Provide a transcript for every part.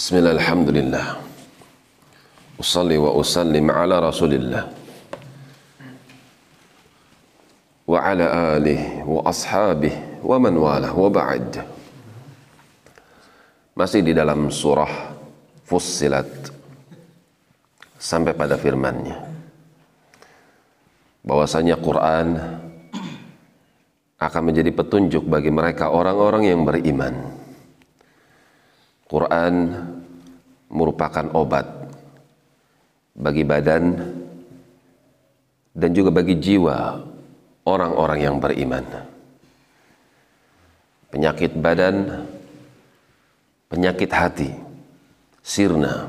Bismillah, alhamdulillah. Usalli wa usallim ala rasulillah. Wa ala alihi wa ashabihi wa man walah. Masih di dalam surah Fussilat sampai pada firmannya. Bahwasanya Quran akan menjadi petunjuk bagi mereka orang-orang yang beriman. Quran merupakan obat bagi badan dan juga bagi jiwa orang-orang yang beriman. Penyakit badan, penyakit hati, sirna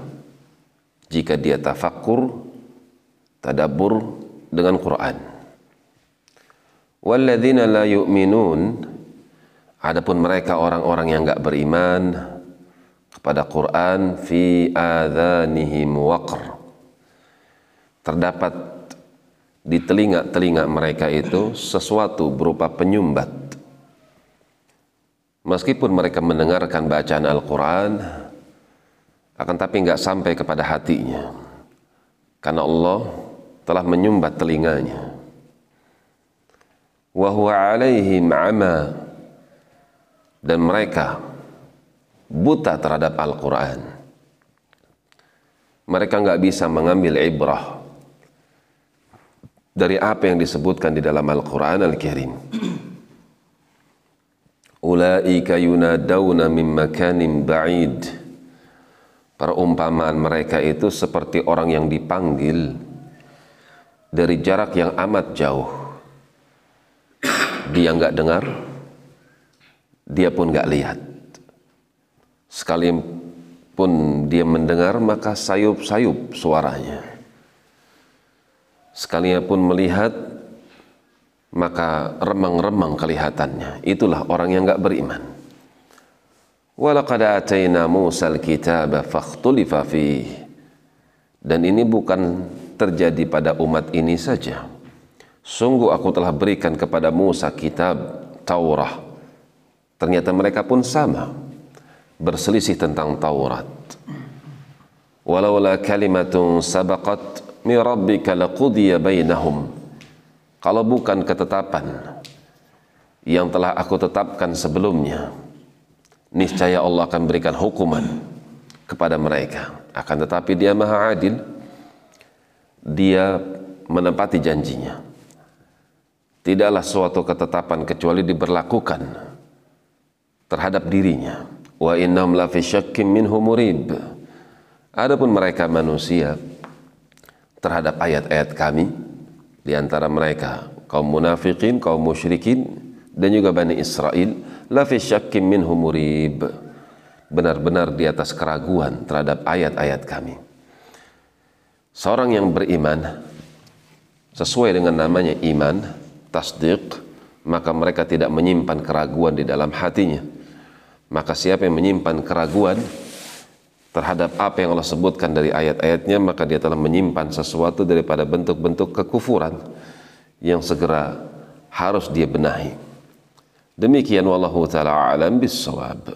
jika dia tafakkur, tadabur dengan Quran. Walladzina la yu'minun Adapun mereka orang-orang yang enggak beriman kepada Quran fi adhanihim waqr. Terdapat di telinga-telinga mereka itu sesuatu berupa penyumbat. Meskipun mereka mendengarkan bacaan Al-Quran akan tapi enggak sampai kepada hatinya. Karena Allah telah menyumbat telinganya. Wa alaihim ama. Dan mereka buta terhadap Al-Quran. Mereka nggak bisa mengambil ibrah dari apa yang disebutkan di dalam Al-Quran Al-Karim. Ulaika yunadawna min makanin ba'id. Perumpamaan mereka itu seperti orang yang dipanggil dari jarak yang amat jauh. Dia nggak dengar, dia pun nggak lihat. Sekalipun dia mendengar, maka sayup-sayup suaranya. Sekalipun melihat, maka remang-remang kelihatannya. Itulah orang yang nggak beriman. Walaqad atayna Musa fakhtulifa Dan ini bukan terjadi pada umat ini saja Sungguh aku telah berikan kepada Musa kitab Taurah. Ternyata mereka pun sama. Berselisih tentang Taurat. Walaula kalimatun sabaqat mi rabbika laqudiya bainahum. Kalau bukan ketetapan yang telah aku tetapkan sebelumnya, niscaya Allah akan berikan hukuman kepada mereka. Akan tetapi dia maha adil, dia menepati janjinya tidaklah suatu ketetapan kecuali diberlakukan terhadap dirinya wa innahum la fi minhu murib. Adapun mereka manusia terhadap ayat-ayat kami di antara mereka kaum munafikin, kaum musyrikin dan juga Bani Israel la fi syakkim minhu murib. Benar-benar di atas keraguan terhadap ayat-ayat kami. Seorang yang beriman sesuai dengan namanya iman tasdik maka mereka tidak menyimpan keraguan di dalam hatinya maka siapa yang menyimpan keraguan terhadap apa yang Allah sebutkan dari ayat-ayatnya maka dia telah menyimpan sesuatu daripada bentuk-bentuk kekufuran yang segera harus dia benahi. Demikian wallahu taala alam bisawab